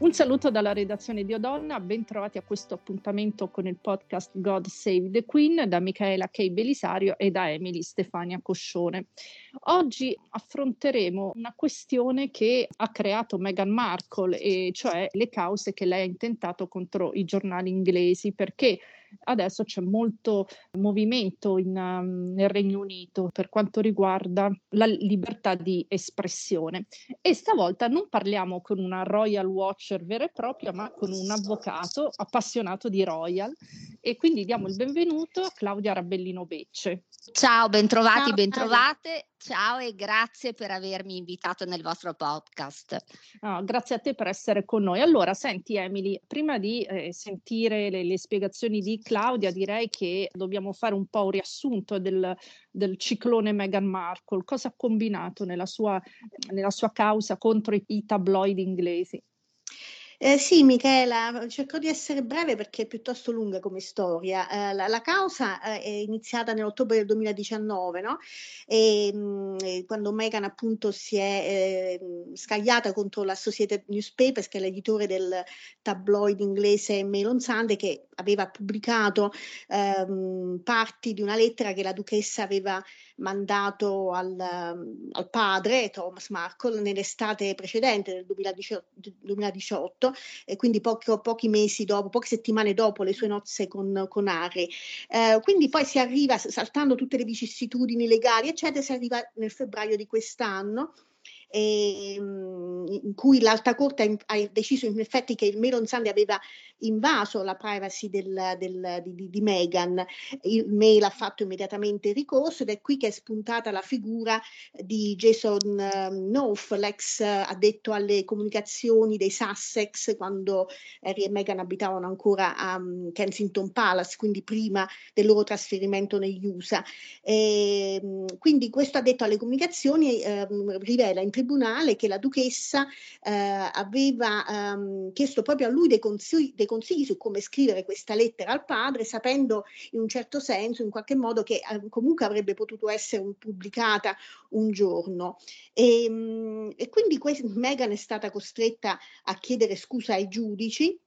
Un saluto dalla redazione di Odonna, ben trovati a questo appuntamento con il podcast God Save the Queen da Michaela K. Belisario e da Emily Stefania Coscione. Oggi affronteremo una questione che ha creato Meghan Markle, e cioè le cause che lei ha intentato contro i giornali inglesi, perché adesso c'è molto movimento in, um, nel Regno Unito per quanto riguarda la libertà di espressione. E stavolta non parliamo con una Royal Watcher vera e propria, ma con un avvocato appassionato di Royal. E quindi diamo il benvenuto a Claudia Rabellino Becce. Ciao, bentrovati, Ciao, bentrovate. Ciao e grazie per avermi invitato nel vostro podcast. Oh, grazie a te per essere con noi. Allora, senti Emily, prima di eh, sentire le, le, spiegazioni di Claudia, direi che dobbiamo fare un po' un riassunto del, del ciclone Meghan Markle. Cosa ha combinato nella sua, nella sua causa contro i, i tabloid inglesi? Eh, sì, Michela, cerco di essere breve perché è piuttosto lunga come storia. Eh, la, la, causa eh, è iniziata nell'ottobre del 2019, no? e, mh, mm, quando Meghan appunto si è ehm, scagliata contro la Associated Newspapers, che è l'editore del tabloid inglese Mail on Sunday, che aveva pubblicato ehm, parti di una lettera che la duchessa aveva mandato al, al padre Thomas Markle nell'estate precedente del 2018, 2018 e quindi pochi, pochi, mesi dopo, poche settimane dopo le sue nozze con, con Harry. Eh, quindi poi si arriva, saltando tutte le vicissitudini legali, eccetera, si arriva nel febbraio di quest'anno e, ehm, in cui l'Alta Corte ha, deciso in effetti che il Melon Sunday aveva invaso la privacy del, del, di, di, Meghan. Il mail ha fatto immediatamente ricorso ed è qui che è spuntata la figura di Jason um, Knopf, l'ex addetto alle comunicazioni dei Sussex quando Harry e Meghan abitavano ancora a um, Kensington Palace, quindi prima del loro trasferimento negli USA. E, ehm, quindi questo addetto alle comunicazioni eh, rivela in tribunale che la duchessa eh, aveva um, chiesto proprio a lui dei consigli, dei consigli, su come scrivere questa lettera al padre, sapendo in un certo senso, in qualche modo, che eh, comunque avrebbe potuto essere pubblicata un giorno. E, ehm, e quindi que- Meghan è stata costretta a chiedere scusa ai giudici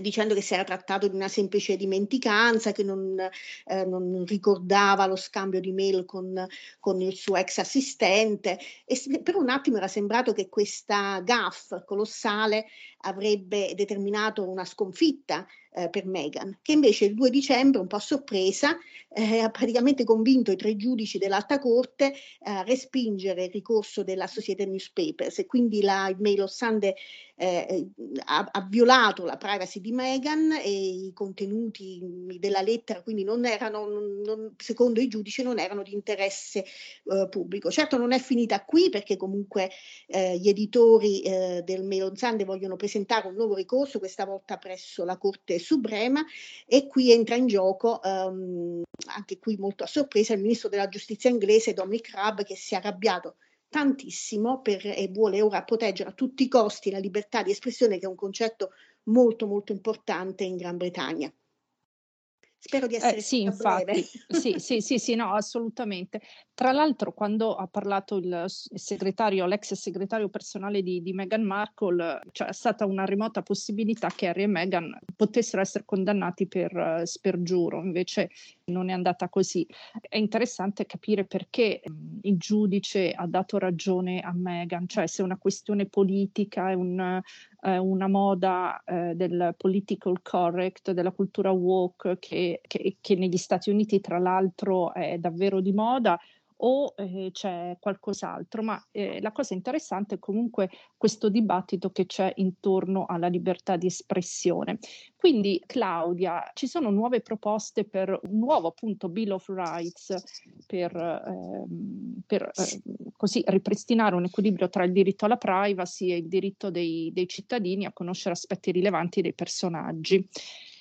dicendo che si era trattato di una semplice dimenticanza, che non, eh, non ricordava lo scambio di mail con, con, il suo ex assistente. E per un attimo era sembrato che questa gaff colossale avrebbe determinato una sconfitta eh, per Meghan, che invece il 2 dicembre, un po' a sorpresa, eh, ha praticamente convinto i tre giudici dell'Alta Corte a respingere il ricorso della Associated Newspapers. E quindi la, il Mail of Sunday eh, ha, ha, violato la privacy di Meghan e i contenuti della lettera quindi non erano, non, secondo i giudici, non erano di interesse eh, pubblico. Certo non è finita qui perché comunque eh, gli editori eh, del Mail on Sunday vogliono presentare un nuovo ricorso, questa volta presso la Corte Suprema e qui entra in gioco, um, anche qui molto a sorpresa, il ministro della giustizia inglese Dominic Raab che si è arrabbiato tantissimo per, e vuole ora proteggere a tutti i costi la libertà di espressione che è un concetto molto molto importante in Gran Bretagna. Spero di eh, essere eh, sì, infatti, sì, sì, sì, sì, no, assolutamente. Tra l'altro, quando ha parlato il, segretario, l'ex segretario personale di, di Meghan Markle, cioè, è stata una remota possibilità che Harry e Meghan potessero essere condannati per uh, spergiuro, invece non è andata così. È interessante capire perché um, il giudice ha dato ragione a Meghan, cioè se è una questione politica, è un, una moda uh, del political correct, della cultura woke che, che, che negli Stati Uniti tra l'altro è davvero di moda o eh, c'è qualcos'altro, ma eh, la cosa interessante è comunque questo dibattito che c'è intorno alla libertà di espressione. Quindi Claudia, ci sono nuove proposte per un nuovo appunto Bill of Rights per, eh, per eh, così ripristinare un equilibrio tra il diritto alla privacy e il diritto dei, dei cittadini a conoscere aspetti rilevanti dei personaggi.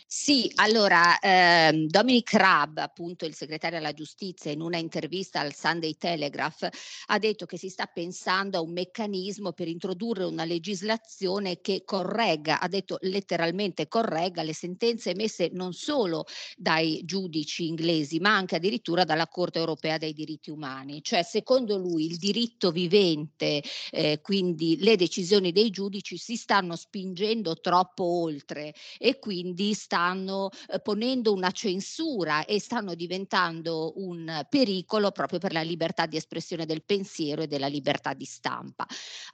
Sì, allora eh, Dominic Raab, appunto il segretario alla giustizia, in una intervista al Sunday Telegraph ha detto che si sta pensando a un meccanismo per introdurre una legislazione che corregga, ha detto letteralmente corregga le sentenze emesse non solo dai giudici inglesi, ma anche addirittura dalla Corte europea dei diritti umani. Cioè, secondo lui, il diritto vivente, eh, quindi le decisioni dei giudici si stanno spingendo troppo oltre e quindi sta stanno eh, ponendo una censura e stanno diventando un pericolo proprio per la libertà di espressione del pensiero e della libertà di stampa.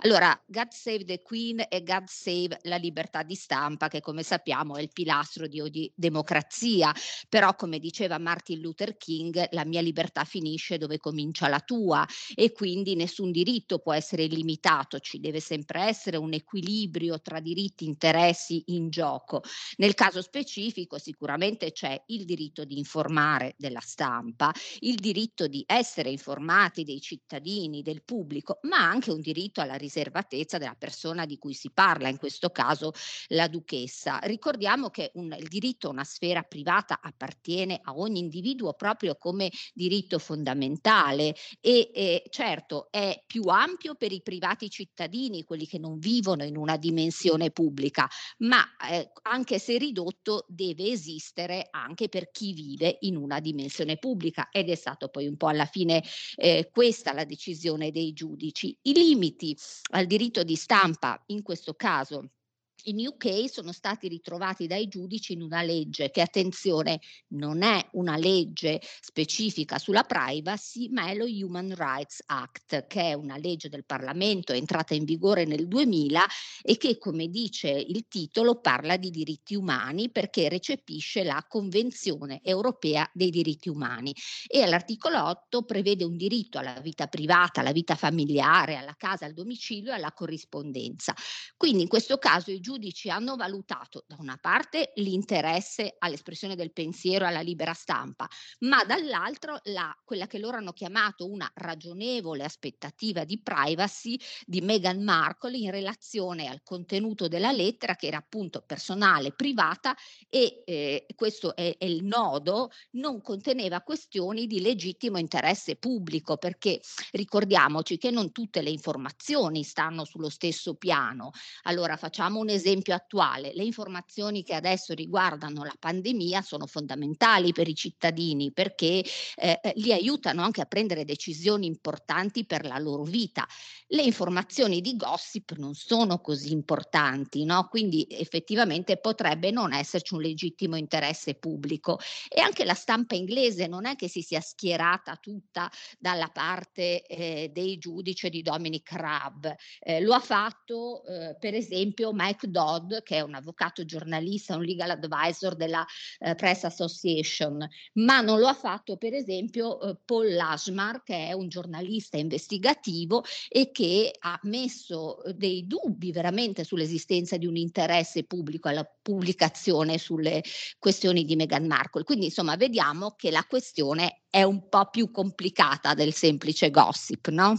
Allora, God Save the Queen e God Save la libertà di stampa, che come sappiamo è il pilastro di ogni democrazia, però come diceva Martin Luther King, la mia libertà finisce dove comincia la tua e quindi nessun diritto può essere limitato, ci deve sempre essere un equilibrio tra diritti e interessi in gioco. Nel caso specifico specifico sicuramente c'è il diritto di informare della stampa, il diritto di essere informati dei cittadini, del pubblico, ma anche un diritto alla riservatezza della persona di cui si parla, in questo caso la duchessa. Ricordiamo che un, il diritto a una sfera privata appartiene a ogni individuo proprio come diritto fondamentale e eh, certo è più ampio per i privati cittadini, quelli che non vivono in una dimensione pubblica, ma eh, anche se ridotto deve esistere anche per chi vive in una dimensione pubblica ed è stato poi un po' alla fine eh, questa la decisione dei giudici. I limiti al diritto di stampa in questo caso in UK sono stati ritrovati dai giudici in una legge che, attenzione, non è una legge specifica sulla privacy, ma è lo Human Rights Act, che è una legge del Parlamento entrata in vigore nel 2000 e che, come dice il titolo, parla di diritti umani perché recepisce la Convenzione europea dei diritti umani e all'articolo 8 prevede un diritto alla vita privata, alla vita familiare, alla casa, al domicilio e alla corrispondenza. Quindi in questo caso i giudici giudici hanno valutato da una parte l'interesse all'espressione del pensiero e alla libera stampa, ma dall'altro la, quella che loro hanno chiamato una ragionevole aspettativa di privacy di Meghan Markle in relazione al contenuto della lettera che era appunto personale, privata e eh, questo è, è il nodo, non conteneva questioni di legittimo interesse pubblico perché ricordiamoci che non tutte le informazioni stanno sullo stesso piano. Allora facciamo un esempio esempio attuale, le informazioni che adesso riguardano la pandemia sono fondamentali per i cittadini perché eh, eh, li aiutano anche a prendere decisioni importanti per la loro vita. Le informazioni di gossip non sono così importanti, no? quindi effettivamente potrebbe non esserci un legittimo interesse pubblico. E anche la stampa inglese non è che si sia schierata tutta dalla parte eh, dei giudici di Dominic Raab, eh, lo ha fatto eh, per esempio Mike Dodd, che è un avvocato giornalista, un legal advisor della eh, Press Association, ma non lo ha fatto per esempio eh, Paul Lasmar, che è un giornalista investigativo e che ha messo eh, dei dubbi veramente sull'esistenza di un interesse pubblico alla pubblicazione sulle questioni di Meghan Markle. Quindi insomma vediamo che la questione è un po' più complicata del semplice gossip, no?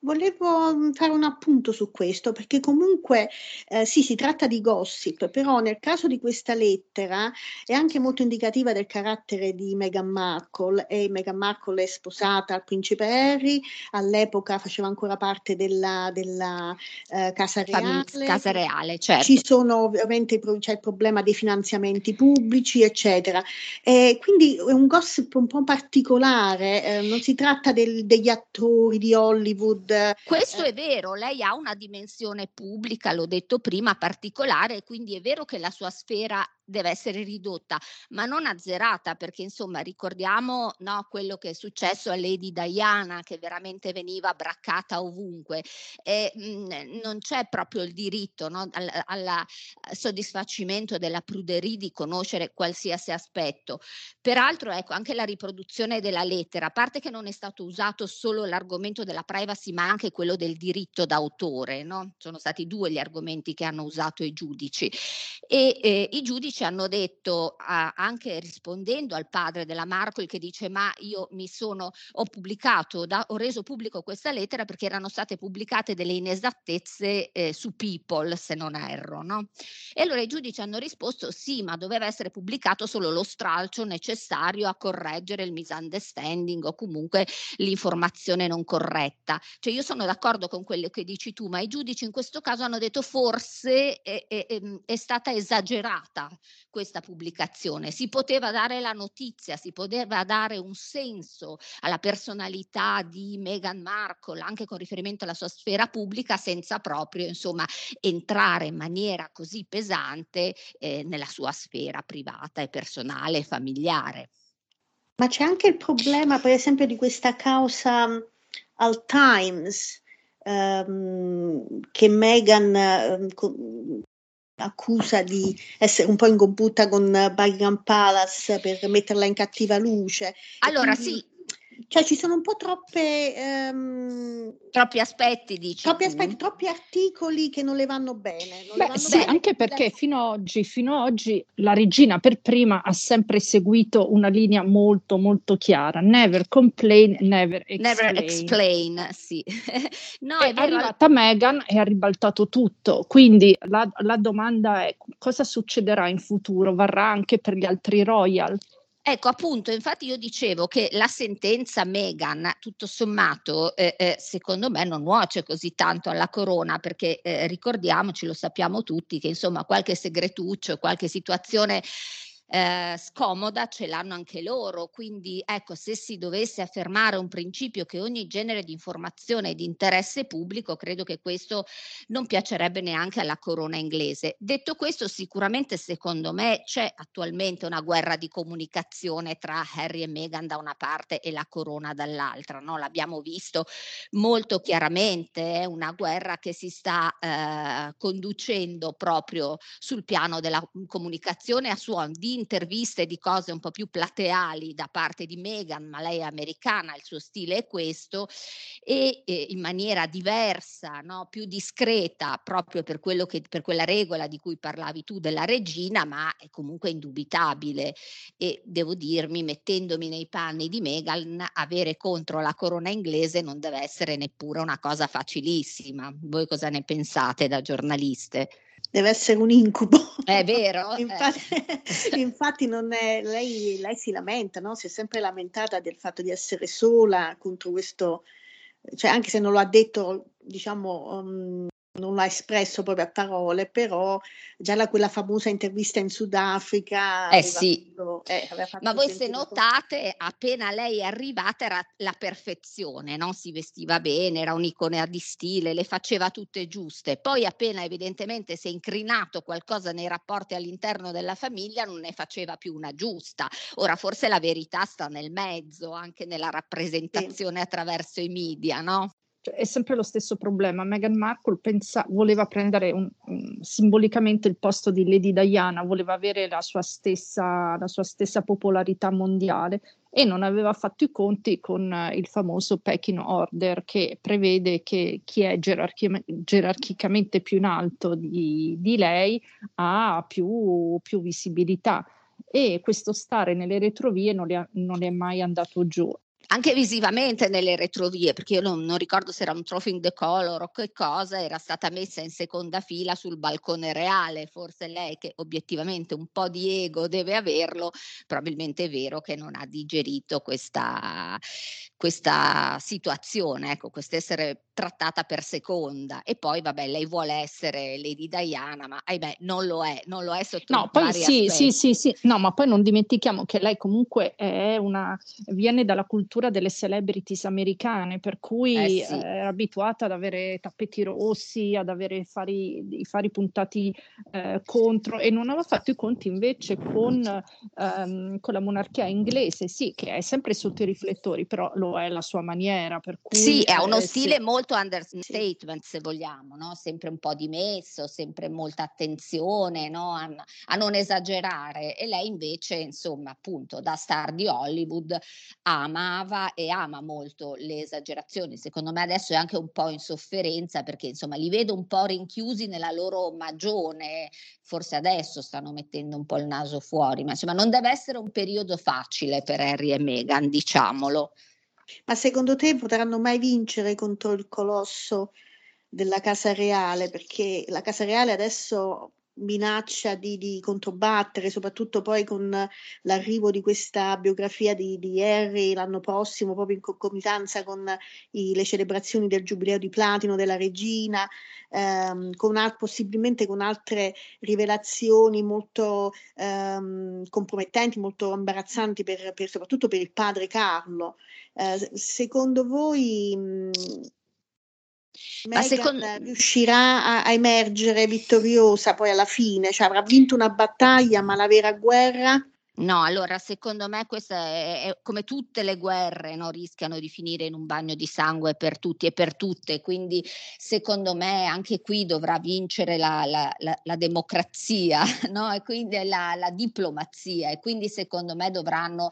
Volevo mm, fare un appunto su questo perché comunque eh, sì, si tratta di gossip, però nel caso di questa lettera è anche molto indicativa del carattere di Meghan Markle e Meghan Markle è sposata al principe Harry, all'epoca faceva ancora parte della, della eh, Casa Reale. Casa Reale, certo. Ci sono ovviamente c'è il problema dei finanziamenti pubblici, eccetera. E quindi è un gossip un po' particolare, eh, non si tratta del, degli attori di Hollywood questo eh. è vero, lei ha una dimensione pubblica, l'ho detto prima, particolare, quindi è vero che la sua sfera deve essere ridotta, ma non azzerata, perché insomma ricordiamo no, quello che è successo a Lady Diana, che veramente veniva braccata ovunque. E, mh, mhmm, non c'è proprio il diritto no, al, al, soddisfacimento della pruderia di conoscere qualsiasi aspetto. Peraltro, ecco, anche la riproduzione della lettera, a parte che non è stato usato solo l'argomento della privacy, ma anche quello del diritto d'autore, no? sono stati due gli argomenti che hanno usato i giudici. E eh, i giudici giudici hanno detto, ah, anche rispondendo al padre della Markle che dice ma io mi sono, ho pubblicato, da, ho reso pubblico questa lettera perché erano state pubblicate delle inesattezze eh, su People, se non erro. No? E allora i giudici hanno risposto sì, ma doveva essere pubblicato solo lo stralcio necessario a correggere il misunderstanding o comunque l'informazione non corretta. Cioè io sono d'accordo con quello che dici tu, ma i giudici in questo caso hanno detto forse è, è, è stata esagerata questa pubblicazione, si poteva dare la notizia, si poteva dare un senso alla personalità di Meghan Markle anche con riferimento alla sua sfera pubblica senza proprio insomma entrare in maniera così pesante eh, nella sua sfera privata e personale e familiare. Ma c'è anche il problema, per esempio, di questa causa mm, al Times, ehm, che Meghan ehm, accusa di essere un po' in combutta con Buckingham Palace per metterla in cattiva luce. Allora quindi... sì, cioè ci sono un po' troppe... Um, troppi aspetti, dici. Troppi tu. aspetti, troppi articoli che non le vanno bene. Beh, vanno sì, bene. anche perché fino ad oggi, fino ad oggi la regina per prima ha sempre seguito una linea molto molto chiara. Never complain, never explain. Never explain, sì. no, è, è arrivata Meghan e ha ribaltato tutto. Quindi la, la domanda è cosa succederà in futuro? Varrà anche per gli altri royal? Ecco, appunto, infatti io dicevo che la sentenza Meghan, tutto sommato, eh, eh, secondo me non nuoce così tanto alla corona, perché eh, ricordiamoci, lo sappiamo tutti, che insomma qualche segretuccio, qualche situazione eh, scomoda ce l'hanno anche loro. Quindi ecco, se si dovesse affermare un principio che ogni genere di informazione è di interesse pubblico, credo che questo non piacerebbe neanche alla corona inglese. Detto questo, sicuramente secondo me c'è attualmente una guerra di comunicazione tra Harry e Meghan da una parte e la corona dall'altra. No? L'abbiamo visto molto chiaramente, è una guerra che si sta eh, conducendo proprio sul piano della comunicazione a suon di interviste di cose un po' più plateali da parte di Meghan, ma lei è americana, il suo stile è questo, e, e in maniera diversa, no? più discreta, proprio per, che, per quella regola di cui parlavi tu della regina, ma è comunque indubitabile. E devo dirmi, mettendomi nei panni di Meghan, avere contro la corona inglese non deve essere neppure una cosa facilissima. Voi cosa ne pensate da giornaliste? Deve essere un incubo. È vero. infatti, eh. infatti non è, lei, lei, si lamenta, no? si è sempre lamentata del fatto di essere sola contro questo, cioè anche se non lo ha detto, diciamo, um, non l'ha espresso proprio a parole, però già la, quella famosa intervista in Sudafrica. Eh sì, fatto, eh, ma voi se notate, appena lei è arrivata era la perfezione, no? si vestiva bene, era un'icona di stile, le faceva tutte giuste, poi appena evidentemente si è incrinato qualcosa nei rapporti all'interno della famiglia non ne faceva più una giusta. Ora forse la verità sta nel mezzo, anche nella rappresentazione sì. attraverso i media, no? Cioè, è sempre lo stesso problema. Meghan Markle pensa, voleva prendere un, un, simbolicamente il posto di Lady Diana, voleva avere la sua, stessa, la sua stessa popolarità mondiale e non aveva fatto i conti con uh, il famoso Peking Order che prevede che chi è gerarchi- gerarchicamente più in alto di, di lei ha più, più, visibilità e questo stare nelle retrovie non, è, non è mai andato giù anche visivamente nelle retrovie, perché io non, non ricordo se era un trophy the color o che cosa, era stata messa in seconda fila sul balcone reale, forse lei che obiettivamente un po' di ego deve averlo, probabilmente è vero che non ha digerito questa, questa situazione, ecco, quest'essere trattata per seconda e poi vabbè lei vuole essere Lady Diana ma ahimè non lo è, non lo è sotto no, poi sì, sì, sì, sì, no ma poi non dimentichiamo che lei comunque è una, viene dalla cultura delle celebrities americane per cui eh sì. è abituata ad avere tappeti rossi, ad avere fari, i fari puntati eh, contro e non aveva fatto i conti invece con, ehm, con la monarchia inglese, sì che è sempre sotto i riflettori però lo è la sua maniera per cui... Sì, è uno eh, stile sì. molto molto understatement se vogliamo, no? sempre un po' dimesso, sempre molta attenzione no? a, a, non esagerare e lei invece insomma appunto da star di Hollywood amava e ama molto le esagerazioni, secondo me adesso è anche un po' in sofferenza perché insomma li vedo un po' rinchiusi nella loro magione, forse adesso stanno mettendo un po' il naso fuori, ma insomma non deve essere un periodo facile per Harry e Meghan, diciamolo. Ma secondo te potranno mai vincere contro il colosso della Casa Reale? Perché la Casa Reale adesso minaccia di, di controbattere, soprattutto poi con l'arrivo di questa biografia di, di Harry l'anno prossimo, proprio in concomitanza con i, le celebrazioni del giubileo di platino della regina, ehm, con al, possibilmente con altre rivelazioni molto ehm, compromettenti, molto imbarazzanti per, per, soprattutto per il padre Carlo. Eh, secondo voi mh, Meghan secondo... riuscirà a, a, emergere vittoriosa poi alla fine, cioè avrà vinto una battaglia, ma la vera guerra No, allora secondo me questa è, è come tutte le guerre no, rischiano di finire in un bagno di sangue per tutti e per tutte, quindi secondo me anche qui dovrà vincere la, la, la, la democrazia no? e quindi la, diplomazia e quindi secondo me dovranno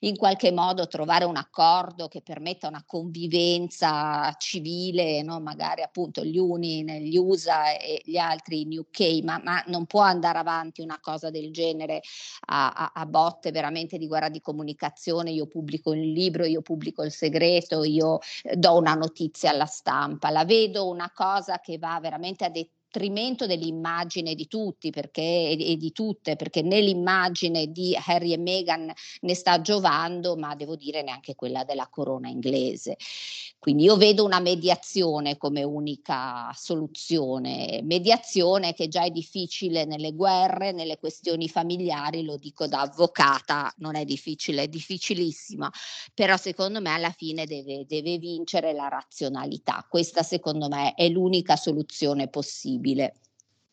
in qualche modo trovare un accordo che permetta una convivenza civile, no? magari appunto gli uni negli USA e gli altri in UK, ma, ma non può andare avanti una cosa del genere a, a, a botte veramente di guerra di comunicazione, io pubblico il libro, io pubblico il segreto, io eh, do una notizia alla stampa, la vedo una cosa che va veramente a detto detrimento dell'immagine di tutti perché, e, di tutte, perché né l'immagine di Harry e Meghan ne sta giovando, ma devo dire neanche quella della corona inglese. Quindi io vedo una mediazione come unica soluzione, mediazione che già è difficile nelle guerre, nelle questioni familiari, lo dico da avvocata, non è difficile, è difficilissima, però secondo me alla fine deve, deve vincere la razionalità. Questa secondo me è l'unica soluzione possibile possibile.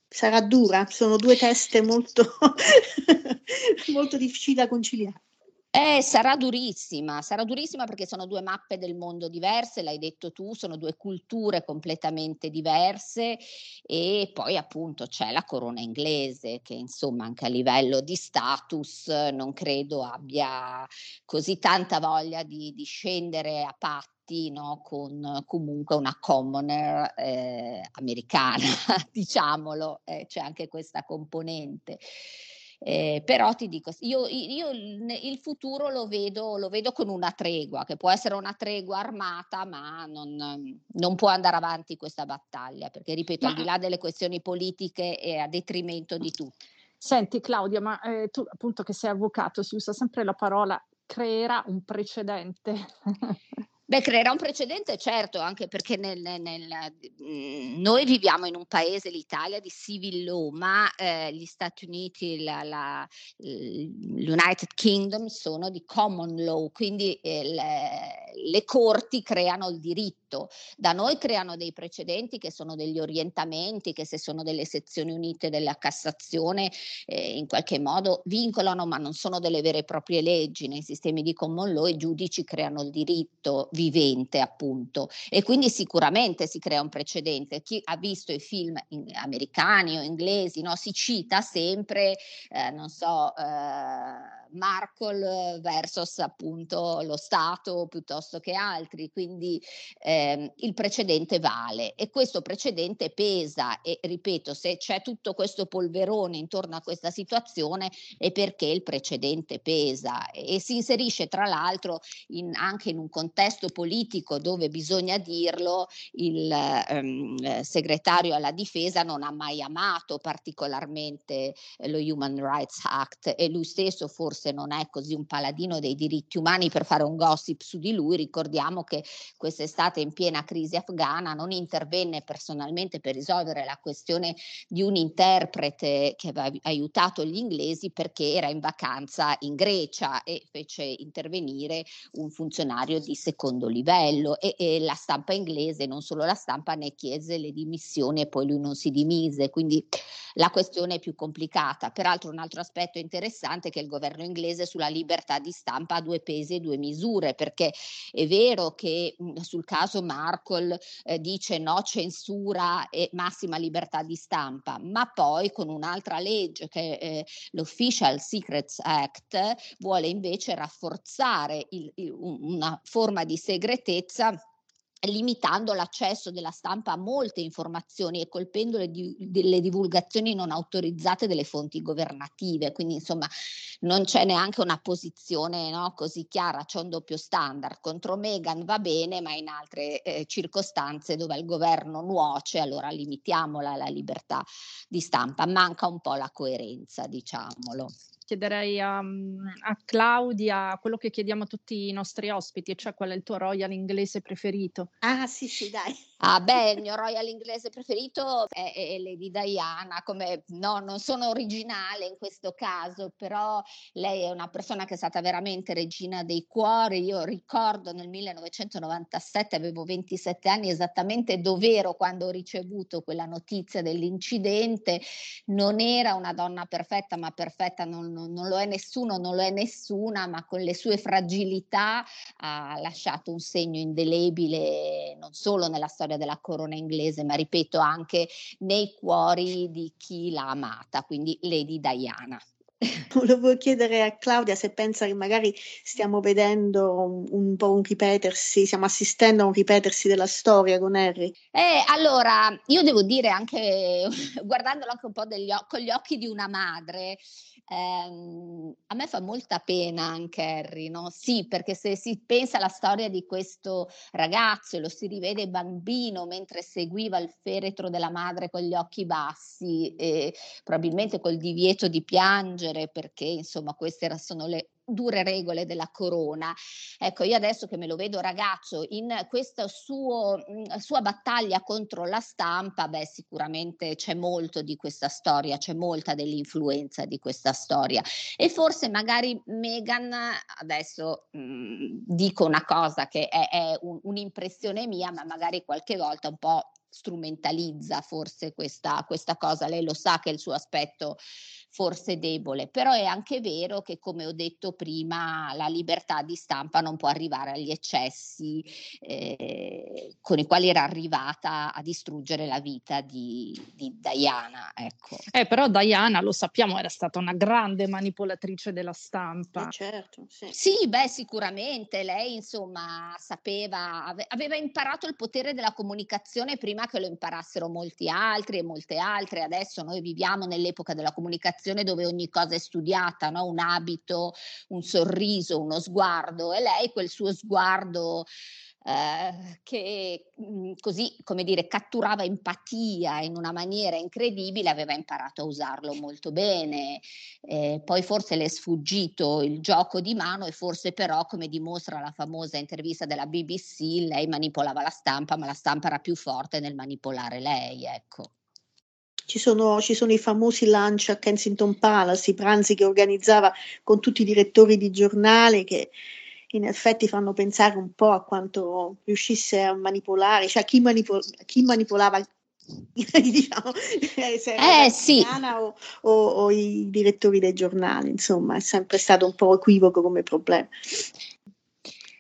Sarà dura, sono due teste molto, molto difficili da conciliare. Eh, sarà durissima, sarà durissima perché sono due mappe del mondo diverse, l'hai detto tu, sono due culture completamente diverse e poi appunto c'è la corona inglese che insomma anche a livello di status non credo abbia così tanta voglia di, di scendere a patti no, con comunque una commoner eh, americana, diciamolo, eh, c'è anche questa componente. Eh, però ti dico, io, io il, futuro lo vedo, lo vedo, con una tregua, che può essere una tregua armata, ma non, non può andare avanti questa battaglia, perché ripeto, ma... al di là delle questioni politiche è a detrimento di tutti. Senti Claudia, ma eh, tu appunto che sei avvocato, si usa sempre la parola creerà un precedente. Beh, creerà un precedente, certo, anche perché nel, nel, mhmm, noi viviamo in un paese, l'Italia, di civil law, ma eh, gli Stati Uniti, la, la, l'United Kingdom sono di common law, quindi eh, le, le corti creano il diritto. Da noi creano dei precedenti che sono degli orientamenti, che se sono delle sezioni unite della Cassazione eh, in qualche modo vincolano, ma non sono delle vere e proprie leggi. Nei sistemi di common law i giudici creano il diritto vivente appunto e quindi sicuramente si crea un precedente. Chi ha visto i film americani o inglesi, no? si cita sempre, eh, non so, eh, Markle versus appunto lo Stato piuttosto che altri, quindi ehm, il precedente vale e questo precedente pesa e ripeto, se c'è tutto questo polverone intorno a questa situazione è perché il precedente pesa e si inserisce tra l'altro in, anche in un contesto politico dove bisogna dirlo, il ehm, segretario alla difesa non ha mai amato particolarmente lo Human Rights Act e lui stesso forse non è così un paladino dei diritti umani per fare un gossip su di lui. Ricordiamo che quest'estate in piena crisi afghana non intervenne personalmente per risolvere la questione di un interprete che aveva aiutato gli inglesi perché era in vacanza in Grecia e fece intervenire un funzionario di seconda secondo livello e, e, la stampa inglese, non solo la stampa, ne chiese le dimissioni e poi lui non si dimise, quindi la questione è più complicata. Peraltro un altro aspetto interessante è che il governo inglese sulla libertà di stampa ha due pesi e due misure, perché è vero che mh, sul caso Markle eh, dice no censura e massima libertà di stampa, ma poi con un'altra legge che eh, l'Official Secrets Act vuole invece rafforzare il, il, una forma di segretezza limitando l'accesso della stampa a molte informazioni e colpendo le, di, le, divulgazioni non autorizzate delle fonti governative. Quindi, insomma, non c'è neanche una posizione no, così chiara, c'è un doppio standard. Contro Meghan va bene, ma in altre eh, circostanze dove il governo nuoce, allora limitiamola la libertà di stampa. Manca un po' la coerenza, diciamolo chiederei a, a, Claudia quello che chiediamo a tutti i nostri ospiti, cioè qual è il tuo royal inglese preferito? Ah sì sì dai. Ah beh, il mio royal inglese preferito è, è Lady Diana, come no, non sono originale in questo caso, però lei è una persona che è stata veramente regina dei cuori. Io ricordo nel 1997, avevo 27 anni, esattamente dov'ero quando ho ricevuto quella notizia dell'incidente. Non era una donna perfetta, ma perfetta non, non, non lo è nessuno, non lo è nessuna, ma con le sue fragilità ha lasciato un segno indelebile non solo nella storia storia della corona inglese, ma ripeto anche nei cuori di chi l'ha amata, quindi Lady Diana. Volevo chiedere a Claudia se pensa che magari stiamo vedendo un, un, po' un ripetersi, stiamo assistendo a un ripetersi della storia con Harry. Eh, allora, io devo dire anche, guardandolo anche un po' degli, con gli occhi di una madre, ehm, a me fa molta pena anche Harry, no? Sì, perché se si pensa alla storia di questo ragazzo e lo si rivede bambino mentre seguiva il feretro della madre con gli occhi bassi e probabilmente col divieto di piangere perché insomma queste sono le dure regole della corona. Ecco, io adesso che me lo vedo ragazzo in questa suo, mhmm, sua battaglia contro la stampa, beh, sicuramente c'è molto di questa storia, c'è molta dell'influenza di questa storia. E forse magari Meghan, adesso mh, mhmm, dico una cosa che è, è un, un'impressione mia, ma magari qualche volta un po' strumentalizza forse questa, questa cosa. Lei lo sa che il suo aspetto forse debole, però è anche vero che come ho detto prima la libertà di stampa non può arrivare agli eccessi eh, con i quali era arrivata a distruggere la vita di, di Diana. Ecco. Eh, però Diana, lo sappiamo, era stata una grande manipolatrice della stampa. Eh, certo, sì. sì, beh, sicuramente lei insomma sapeva, ave, aveva imparato il potere della comunicazione prima che lo imparassero molti altri e molte altre. Adesso noi viviamo nell'epoca della comunicazione comunicazione dove ogni cosa è studiata, no? un abito, un sorriso, uno sguardo e lei quel suo sguardo eh, che mh, mhmm, così, come dire, catturava empatia in una maniera incredibile, aveva imparato a usarlo molto bene. Eh, poi forse le è sfuggito il gioco di mano e forse però, come dimostra la famosa intervista della BBC, lei manipolava la stampa, ma la stampa era più forte nel manipolare lei, ecco. Ci sono, ci sono, i famosi lunch a Kensington Palace, i pranzi che organizzava con tutti i direttori di giornale che in effetti fanno pensare un po' a quanto riuscisse a manipolare, cioè chi, manipol- chi manipolava diciamo, eh, se eh, sì. o, o, o, i direttori dei giornali, insomma, è sempre stato un po' equivoco come problema.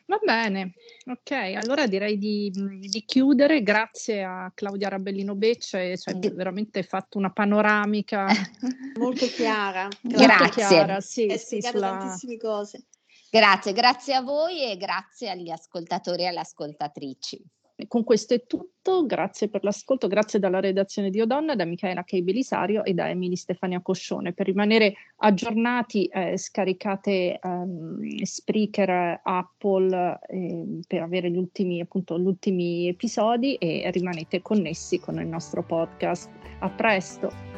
Va bene, ok, allora direi di, di chiudere. Grazie a Claudia Rabellino Becce, cioè, hai veramente fatto una panoramica molto chiara. Grazie. Chiara, sì, sì, sulla... tantissime cose. Grazie, grazie a voi e grazie agli ascoltatori e alle ascoltatrici. Con questo è tutto, grazie per l'ascolto, grazie dalla redazione di Odonna, da Michaela Kei Belisario e da Emily Stefania Coscione. Per rimanere aggiornati eh, scaricate um, Spreaker, Apple eh, per avere gli ultimi, appunto, gli ultimi episodi e rimanete connessi con il nostro podcast. A presto!